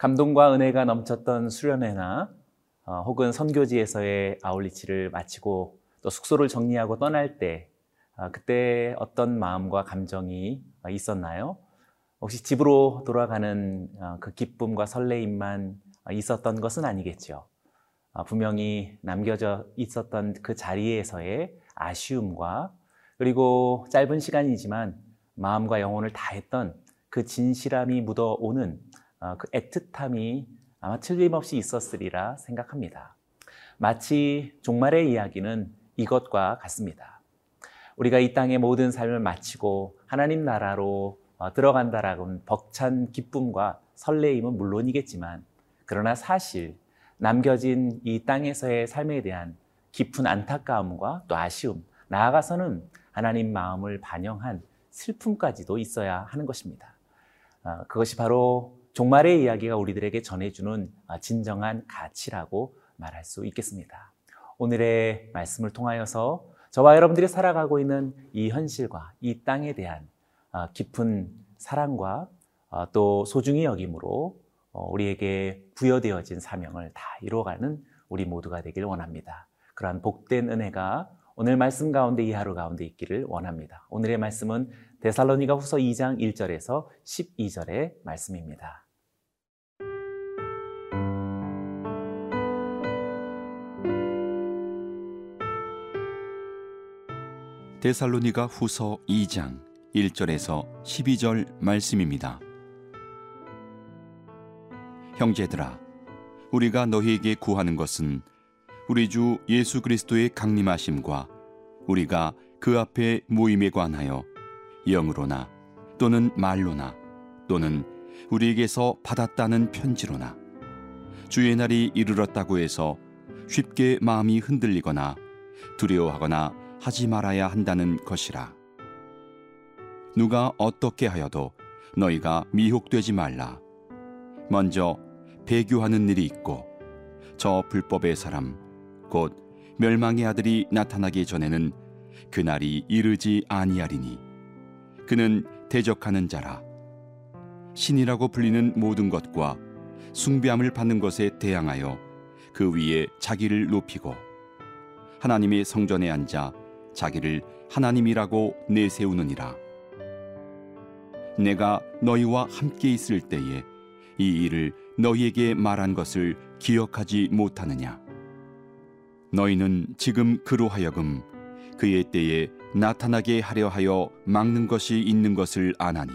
감동과 은혜가 넘쳤던 수련회나 어, 혹은 선교지에서의 아울리치를 마치고 또 숙소를 정리하고 떠날 때 어, 그때 어떤 마음과 감정이 있었나요? 혹시 집으로 돌아가는 어, 그 기쁨과 설레임만 있었던 것은 아니겠죠. 어, 분명히 남겨져 있었던 그 자리에서의 아쉬움과 그리고 짧은 시간이지만 마음과 영혼을 다했던 그 진실함이 묻어오는 어, 그 애틋함이 아마 틀림없이 있었으리라 생각합니다. 마치 종말의 이야기는 이것과 같습니다. 우리가 이 땅의 모든 삶을 마치고 하나님 나라로 어, 들어간다라고는 벅찬 기쁨과 설레임은 물론이겠지만 그러나 사실 남겨진 이 땅에서의 삶에 대한 깊은 안타까움과 또 아쉬움, 나아가서는 하나님 마음을 반영한 슬픔까지도 있어야 하는 것입니다. 어, 그것이 바로 종말의 이야기가 우리들에게 전해주는 어, 진정한 가치라고 말할 수 있겠습니다. 오늘의 말씀을 통하여서 저와 여러분들이 살아가고 있는 이 현실과 이 땅에 대한 어, 깊은 사랑과 또 소중히 여김으로 우리에게 부여되어진 사명을 다 이루어가는 우리 모두가 되길 원합니다. 그러한 복된 은혜가 오늘 말씀 가운데 이 하루 가운데 있기를 원합니다. 오늘의 말씀은 데살로니가 후서 2장 1절에서 12절의 말씀입니다. 데살로니가 후서 2장 1절에서 12절 말씀입니다. 형제들아 우리가 너희에게 구하는 것은 우리 주 예수 그리스도의 강림하심과 우리가 그 앞에 모임에 관하여 영으로나 또는 말로나 또는 우리에게서 받았다는 편지로나 주의 날이 이르렀다고 해서 쉽게 마음이 흔들리거나 두려워하거나 하지 말아야 한다는 것이라. 누가 어떻게 하여도 너희가 미혹되지 말라. 먼저 배교하는 일이 있고 저 불법의 사람 곧 멸망의 아들이 나타나기 전에는 그날이 이르지 아니하리니 그는 대적하는 자라. 신이라고 불리는 모든 것과 숭배함을 받는 것에 대항하여 그 위에 자기를 높이고 하나님의 성전에 앉아 자기를 하나님이라고 내세우느니라. 내가 너희와 함께 있을 때에 이 일을 너희에게 말한 것을 기억하지 못하느냐? 너희는 지금 그로 하여금 그의 때에 나타나게 하려 하여 막는 것이 있는 것을 아나니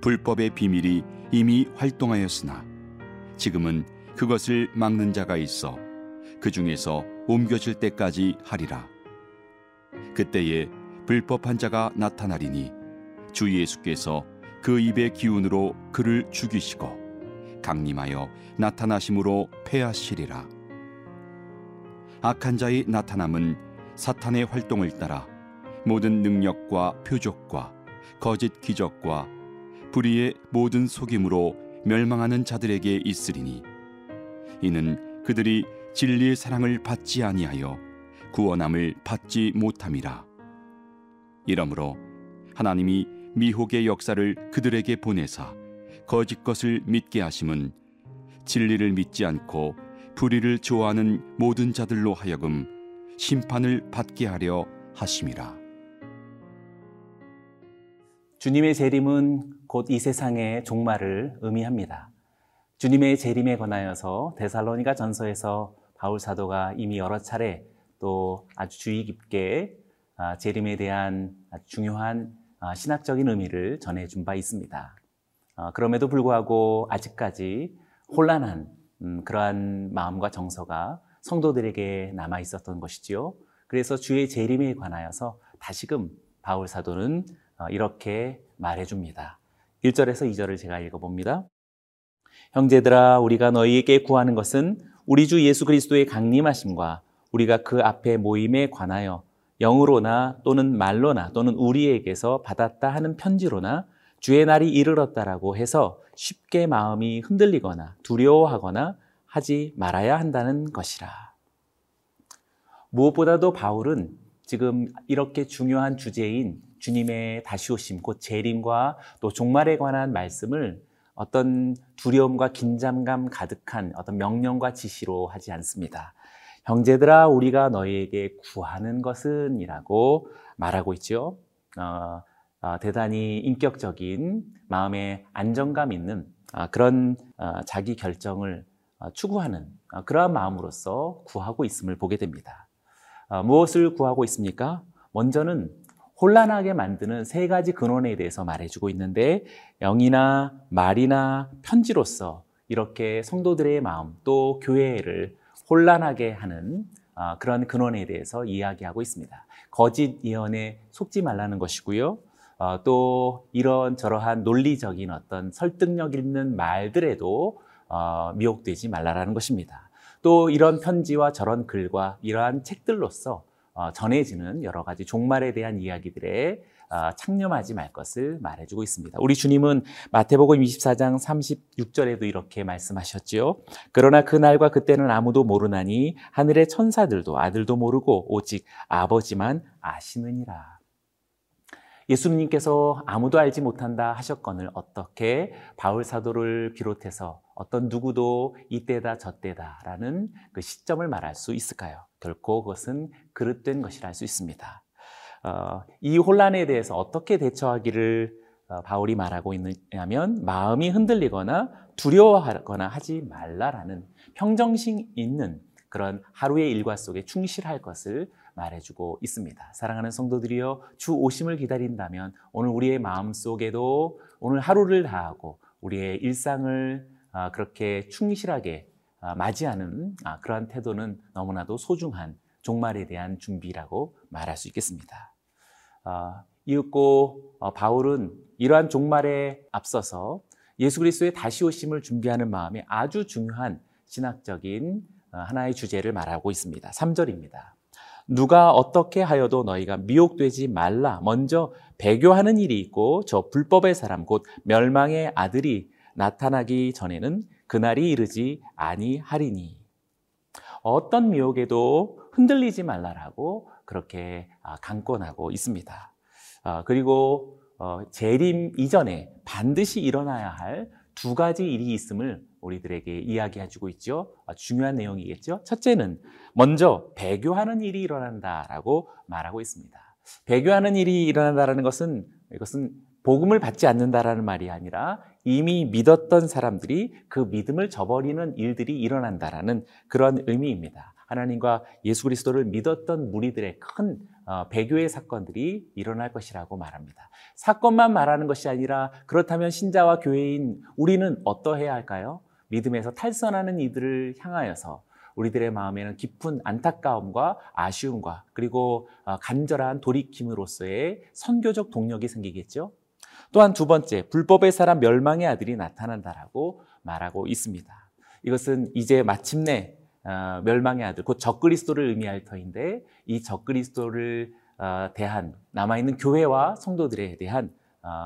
불법의 비밀이 이미 활동하였으나 지금은 그것을 막는 자가 있어 그 중에서 옮겨질 때까지 하리라. 그때에 불법한 자가 나타나리니 주 예수께서 그 입의 기운으로 그를 죽이시고 강림하여 나타나심으로 패하시리라. 악한 자의 나타남은 사탄의 활동을 따라 모든 능력과 표적과 거짓 기적과 불의의 모든 속임으로 멸망하는 자들에게 있으리니 이는 그들이 진리의 사랑을 받지 아니하여 구원함을 받지 못함이라 이러므로 하나님이 미혹의 역사를 그들에게 보내사 거짓 것을 믿게 하심은 진리를 믿지 않고 불의를 좋아하는 모든 자들로 하여금 심판을 받게 하려 하심이라. 주님의 재림은 곧 이 세상의 종말을 의미합니다. 주님의 재림에 관하여서 데살로니가 전서에서 바울 사도가 이미 여러 차례 또 아주 주의 깊게 아, 재림에 대한 중요한 아, 신학적인 의미를 전해준 바 있습니다. 아, 그럼에도 불구하고 아직까지 혼란한 음, 그러한 마음과 정서가 성도들에게 남아 있었던 것이지요. 그래서 주의 재림에 관하여서 다시금 바울 사도는 어, 이렇게 말해줍니다. 1절에서 2절을 제가 읽어봅니다. 형제들아, 우리가 너희에게 구하는 것은 우리 주 예수 그리스도의 강림하심과 우리가 그 앞에 모임에 관하여 영으로나 또는 말로나 또는 우리에게서 받았다 하는 편지로나 주의 날이 이르렀다라고 해서 쉽게 마음이 흔들리거나 두려워하거나 하지 말아야 한다는 것이라. 무엇보다도 바울은 지금 이렇게 중요한 주제인 주님의 다시 오심, 곧 재림과 또 종말에 관한 말씀을 어떤 두려움과 긴장감 가득한 어떤 명령과 지시로 하지 않습니다. 형제들아, 우리가 너희에게 구하는 것은 이라고 말하고 있죠. 어, 어, 대단히 인격적인 마음의 안정감 있는 어, 그런 어, 자기 결정을 어, 추구하는 어, 그러한 마음으로서 구하고 있음을 보게 됩니다. 무엇을 구하고 있습니까? 먼저는 혼란하게 만드는 세 가지 근원에 대해서 말해주고 있는데 영이나 말이나 편지로서 이렇게 성도들의 마음 또 교회를 혼란하게 하는 아, 그런 근원에 대해서 이야기하고 있습니다. 거짓 예언에 속지 말라는 것이고요. 아, 또 이런 저러한 논리적인 어떤 설득력 있는 말들에도 어, 미혹되지 말라라는 것입니다. 또 이런 편지와 저런 글과 이러한 책들로서 어, 전해지는 여러 가지 종말에 대한 이야기들에 어, 창념하지 말 것을 말해주고 있습니다. 우리 주님은 마태복음 24장 36절에도 이렇게 말씀하셨지요. 그러나 그날과 그때는 아무도 모르나니 하늘의 천사들도 아들도 모르고 오직 아버지만 아시느니라. 예수님께서 아무도 알지 못한다 하셨건을 어떻게 바울 사도를 비롯해서 어떤 누구도 이때다 저때다라는 그 시점을 말할 수 있을까요? 결코 그것은 그릇된 것이라 할 수 있습니다. 어, 이 혼란에 대해서 어떻게 대처하기를 어, 바울이 말하고 있느냐면 마음이 흔들리거나 두려워하거나 하지 말라라는 평정심 있는 그런 하루의 일과 속에 충실할 것을 말해주고 있습니다. 사랑하는 성도들이여 주 오심을 기다린다면 오늘 우리의 마음 속에도 오늘 하루를 다하고 우리의 일상을 아, 그렇게 충실하게 아, 맞이하는 아, 그러한 태도는 너무나도 소중한 종말에 대한 준비라고 말할 수 있겠습니다. 이윽고 어, 바울은 이러한 종말에 앞서서 예수 그리스도의 다시 오심을 준비하는 마음에 아주 중요한 신학적인 어, 하나의 주제를 말하고 있습니다. 3절입니다. 누가 어떻게 하여도 너희가 미혹되지 말라. 먼저 배교하는 일이 있고 저 불법의 사람 곧 멸망의 아들이 나타나기 전에는 그날이 이르지 아니하리니. 어떤 미혹에도 흔들리지 말라라고 그렇게 아, 강권하고 있습니다. 아, 그리고 어, 재림 이전에 반드시 일어나야 할 두 가지 일이 있음을 우리들에게 이야기해 주고 있죠. 아, 중요한 내용이겠죠. 첫째는 먼저 배교하는 일이 일어난다라고 말하고 있습니다. 배교하는 일이 일어난다라는 것은 이것은 복음을 받지 않는다라는 말이 아니라 이미 믿었던 사람들이 그 믿음을 저버리는 일들이 일어난다라는 그런 의미입니다. 하나님과 예수 그리스도를 믿었던 무리들의 큰 어, 배교의 사건들이 일어날 것이라고 말합니다. 사건만 말하는 것이 아니라 그렇다면 신자와 교회인 우리는 어떠해야 할까요? 믿음에서 탈선하는 이들을 향하여서 우리들의 마음에는 깊은 안타까움과 아쉬움과 그리고 어, 간절한 돌이킴으로서의 선교적 동력이 생기겠죠. 또한 두 번째, 불법의 사람 멸망의 아들이 나타난다라고 말하고 있습니다. 이것은 이제 마침내 어, 멸망의 아들, 곧 적그리스도를 의미할 터인데 이 적그리스도를 어, 대한 남아있는 교회와 성도들에 대한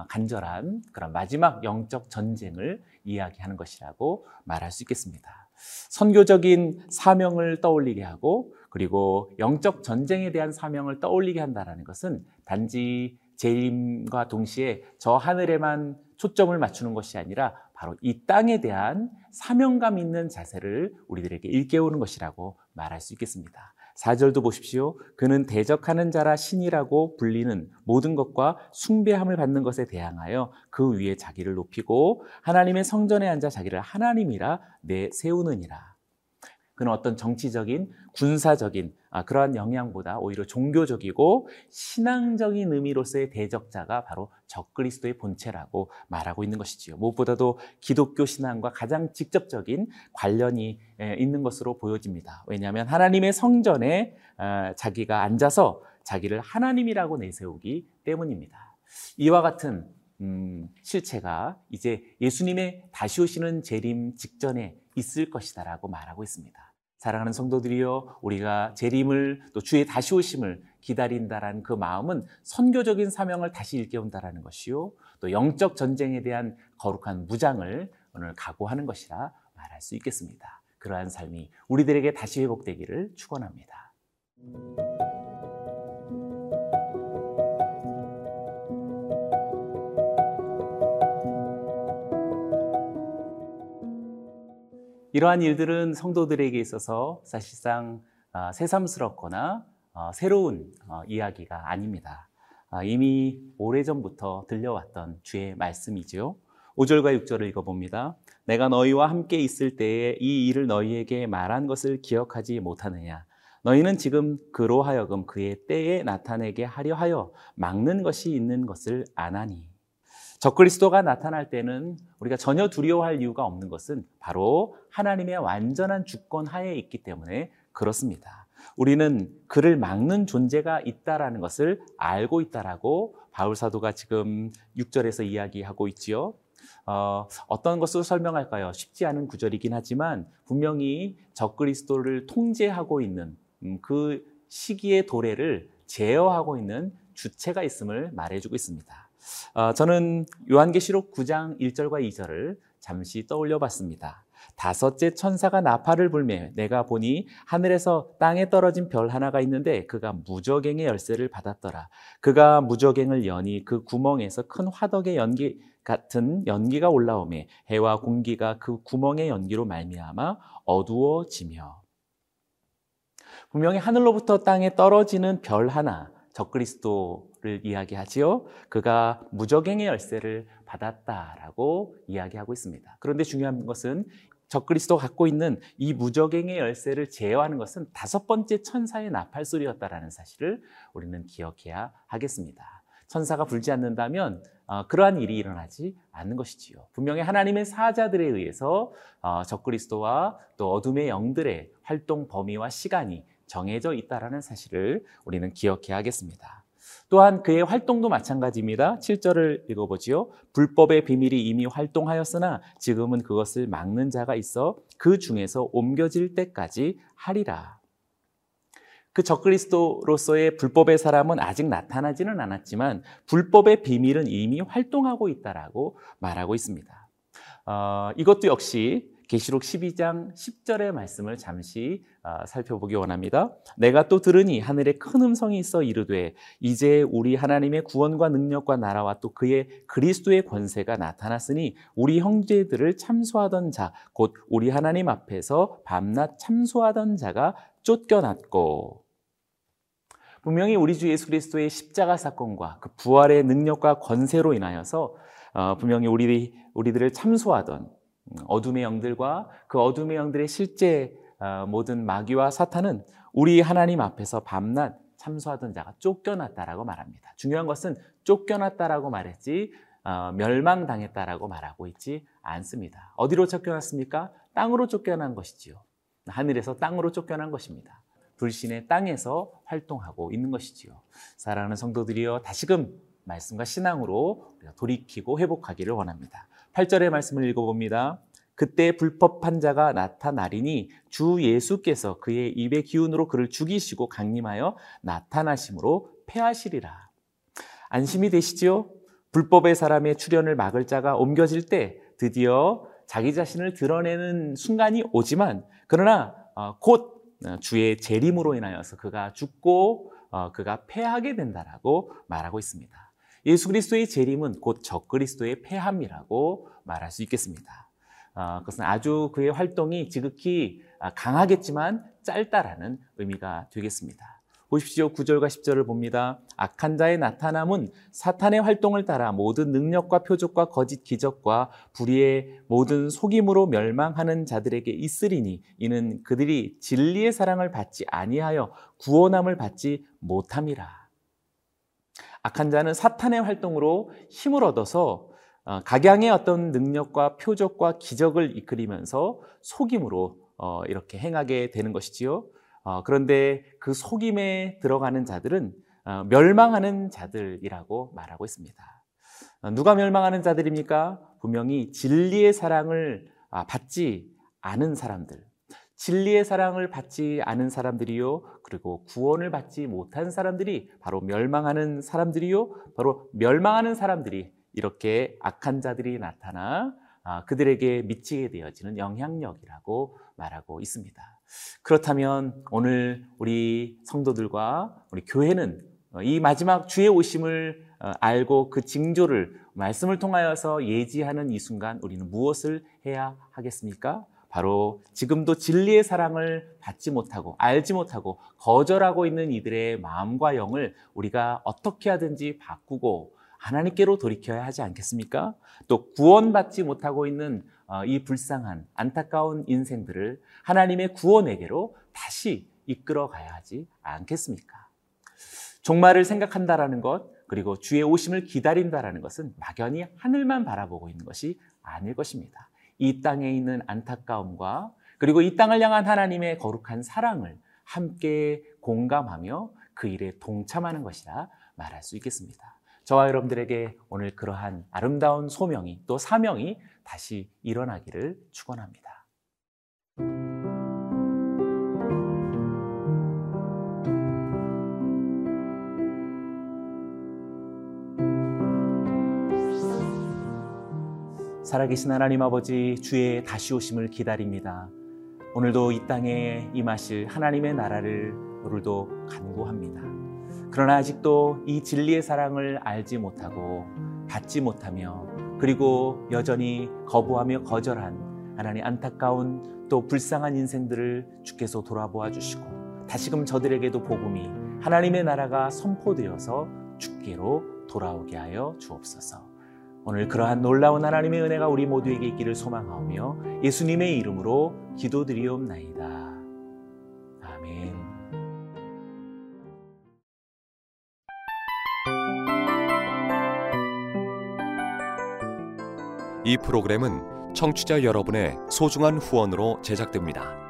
간절한 그런 마지막 영적 전쟁을 이야기하는 것이라고 말할 수 있겠습니다. 선교적인 사명을 떠올리게 하고 그리고 영적 전쟁에 대한 사명을 떠올리게 한다는 것은 단지 재림과 동시에 저 하늘에만 초점을 맞추는 것이 아니라 바로 이 땅에 대한 사명감 있는 자세를 우리들에게 일깨우는 것이라고 말할 수 있겠습니다. 4절도 보십시오. 그는 대적하는 자라 신이라고 불리는 모든 것과 숭배함을 받는 것에 대항하여 그 위에 자기를 높이고 하나님의 성전에 앉아 자기를 하나님이라 내세우느니라. 그는 어떤 정치적인 군사적인 아, 그러한 영향보다 오히려 종교적이고 신앙적인 의미로서의 대적자가 바로 적그리스도의 본체라고 말하고 있는 것이지요. 무엇보다도 기독교 신앙과 가장 직접적인 관련이 있는 것으로 보여집니다. 왜냐하면 하나님의 성전에 아, 자기가 앉아서 자기를 하나님이라고 내세우기 때문입니다. 이와 같은 음, 실체가 이제 예수님의 다시 오시는 재림 직전에 있을 것이다라고 말하고 있습니다. 사랑하는 성도들이여 우리가 재림을 또 주의 다시 오심을 기다린다라는 그 마음은 선교적인 사명을 다시 일깨운다라는 것이요 또 영적 전쟁에 대한 거룩한 무장을 오늘 각오하는 것이라 말할 수 있겠습니다. 그러한 삶이 우리들에게 다시 회복되기를 축원합니다. 이러한 일들은 성도들에게 있어서 사실상 아, 새삼스럽거나 어, 새로운 어, 이야기가 아닙니다. 아, 이미 오래전부터 들려왔던 주의 말씀이지요. 5절과 6절을 읽어봅니다. 내가 너희와 함께 있을 때에 이 일을 너희에게 말한 것을 기억하지 못하느냐. 너희는 지금 그로 하여금 그의 때에 나타내게 하려 하여 막는 것이 있는 것을 아나니. 적그리스도가 나타날 때는 우리가 전혀 두려워할 이유가 없는 것은 바로 하나님의 완전한 주권 하에 있기 때문에 그렇습니다. 우리는 그를 막는 존재가 있다라는 것을 알고 있다라고 바울 사도가 지금 6절에서 이야기하고 있지요. 어, 어떤 것으로 설명할까요? 쉽지 않은 구절이긴 하지만 분명히 적그리스도를 통제하고 있는 음, 그 시기의 도래를 제어하고 있는 주체가 있음을 말해주고 있습니다. 어, 저는 요한계시록 9장 1절과 2절을 잠시 떠올려 봤습니다. 다섯째 천사가 나팔을 불매 내가 보니 하늘에서 땅에 떨어진 별 하나가 있는데 그가 무적행의 열쇠를 받았더라. 그가 무적행을 여니 그 구멍에서 큰 화덕의 연기 같은 연기가 올라오매 해와 공기가 그 구멍의 연기로 말미암아 어두워지며 분명히 하늘로부터 땅에 떨어지는 별 하나 적그리스도를 이야기하지요. 그가 무적행의 열쇠를 받았다라고 이야기하고 있습니다. 그런데 중요한 것은 적그리스도가 갖고 있는 이 무적행의 열쇠를 제어하는 것은 다섯 번째 천사의 나팔 소리였다라는 사실을 우리는 기억해야 하겠습니다. 천사가 불지 않는다면 어, 그러한 일이 일어나지 않는 것이지요. 분명히 하나님의 사자들에 의해서 어, 적그리스도와 또 어둠의 영들의 활동 범위와 시간이 정해져 있다라는 사실을 우리는 기억해야 하겠습니다. 또한 그의 활동도 마찬가지입니다. 7절을 읽어보지요. 불법의 비밀이 이미 활동하였으나 지금은 그것을 막는 자가 있어 그 중에서 옮겨질 때까지 하리라. 그 적그리스도로서의 불법의 사람은 아직 나타나지는 않았지만 불법의 비밀은 이미 활동하고 있다라고 말하고 있습니다. 어, 이것도 역시 계시록 12장 10절의 말씀을 잠시 아, 살펴보기 원합니다. 내가 또 들으니 하늘에 큰 음성이 있어 이르되 이제 우리 하나님의 구원과 능력과 나라와 또 그의 그리스도의 권세가 나타났으니 우리 형제들을 참소하던 자 곧 우리 하나님 앞에서 밤낮 참소하던 자가 쫓겨났고 분명히 우리 주 예수 그리스도의 십자가 사건과 그 부활의 능력과 권세로 인하여서 어, 분명히 우리 우리들을 참소하던 어둠의 영들과 그 어둠의 영들의 실제 어, 모든 마귀와 사탄은 우리 하나님 앞에서 밤낮 참소하던 자가 쫓겨났다라고 말합니다. 중요한 것은 쫓겨났다라고 말했지 어, 멸망당했다라고 말하고 있지 않습니다. 어디로 쫓겨났습니까? 땅으로 쫓겨난 것이지요. 하늘에서 땅으로 쫓겨난 것입니다. 불신의 땅에서 활동하고 있는 것이지요. 사랑하는 성도들이여 다시금 말씀과 신앙으로 돌이키고 회복하기를 원합니다. 8절의 말씀을 읽어봅니다. 그때 불법한 자가 나타나리니 주 예수께서 그의 입의 기운으로 그를 죽이시고 강림하여 나타나심으로 패하시리라. 안심이 되시지요? 불법의 사람의 출현을 막을 자가 옮겨질 때 드디어 자기 자신을 드러내는 순간이 오지만 그러나 어, 곧 주의 재림으로 인하여서 그가 죽고 어, 그가 패하게 된다라고 말하고 있습니다. 예수 그리스도의 재림은 곧 적그리스도의 폐함이라고 말할 수 있겠습니다. 어, 그것은 아주 그의 활동이 지극히 아, 강하겠지만 짧다라는 의미가 되겠습니다. 보십시오. 9절과 10절을 봅니다. 악한 자의 나타남은 사탄의 활동을 따라 모든 능력과 표적과 거짓 기적과 불의의 모든 속임으로 멸망하는 자들에게 있으리니 이는 그들이 진리의 사랑을 받지 아니하여 구원함을 받지 못함이라. 악한 자는 사탄의 활동으로 힘을 얻어서 어, 각양의 어떤 능력과 표적과 기적을 이끌면서 속임으로 어, 이렇게 행하게 되는 것이지요. 어, 그런데 그 속임에 들어가는 자들은 멸망하는 자들이라고 말하고 있습니다. 누가 멸망하는 자들입니까? 분명히 진리의 사랑을 아, 받지 않은 사람들, 진리의 사랑을 받지 않은 사람들이요. 그리고 구원을 받지 못한 사람들이 바로 멸망하는 사람들이요. 바로 멸망하는 사람들이 이렇게 악한 자들이 나타나 아, 그들에게 미치게 되어지는 영향력이라고 말하고 있습니다. 그렇다면 오늘 우리 성도들과 우리 교회는 이 마지막 주의 오심을 어, 알고 그 징조를 말씀을 통하여서 예지하는 이 순간 우리는 무엇을 해야 하겠습니까? 바로 지금도 진리의 사랑을 받지 못하고 알지 못하고 거절하고 있는 이들의 마음과 영을 우리가 어떻게 하든지 바꾸고 하나님께로 돌이켜야 하지 않겠습니까? 또 구원받지 못하고 있는 어, 이 불쌍한 안타까운 인생들을 하나님의 구원에게로 다시 이끌어 가야 하지 않겠습니까? 종말을 생각한다라는 것, 그리고 주의 오심을 기다린다라는 것은 막연히 하늘만 바라보고 있는 것이 아닐 것입니다. 이 땅에 있는 안타까움과 그리고 이 땅을 향한 하나님의 거룩한 사랑을 함께 공감하며 그 일에 동참하는 것이라 말할 수 있겠습니다. 저와 여러분들에게 오늘 그러한 아름다운 소명이 또 사명이 다시 일어나기를 축원합니다. 살아계신 하나님 아버지 주의 다시 오심을 기다립니다. 오늘도 이 땅에 임하실 하나님의 나라를 오늘도 간구합니다. 그러나 아직도 이 진리의 사랑을 알지 못하고 받지 못하며 그리고 여전히 거부하며 거절한 하나님 안타까운 또 불쌍한 인생들을 주께서 돌아보아 주시고 다시금 저들에게도 복음이 하나님의 나라가 선포되어서 주께로 돌아오게 하여 주옵소서. 오늘 그러한 놀라운 하나님의 은혜가 우리 모두에게 있기를 소망하오며 예수님의 이름으로 기도드리옵나이다. 아멘. 이 프로그램은 청취자 여러분의 소중한 후원으로 제작됩니다.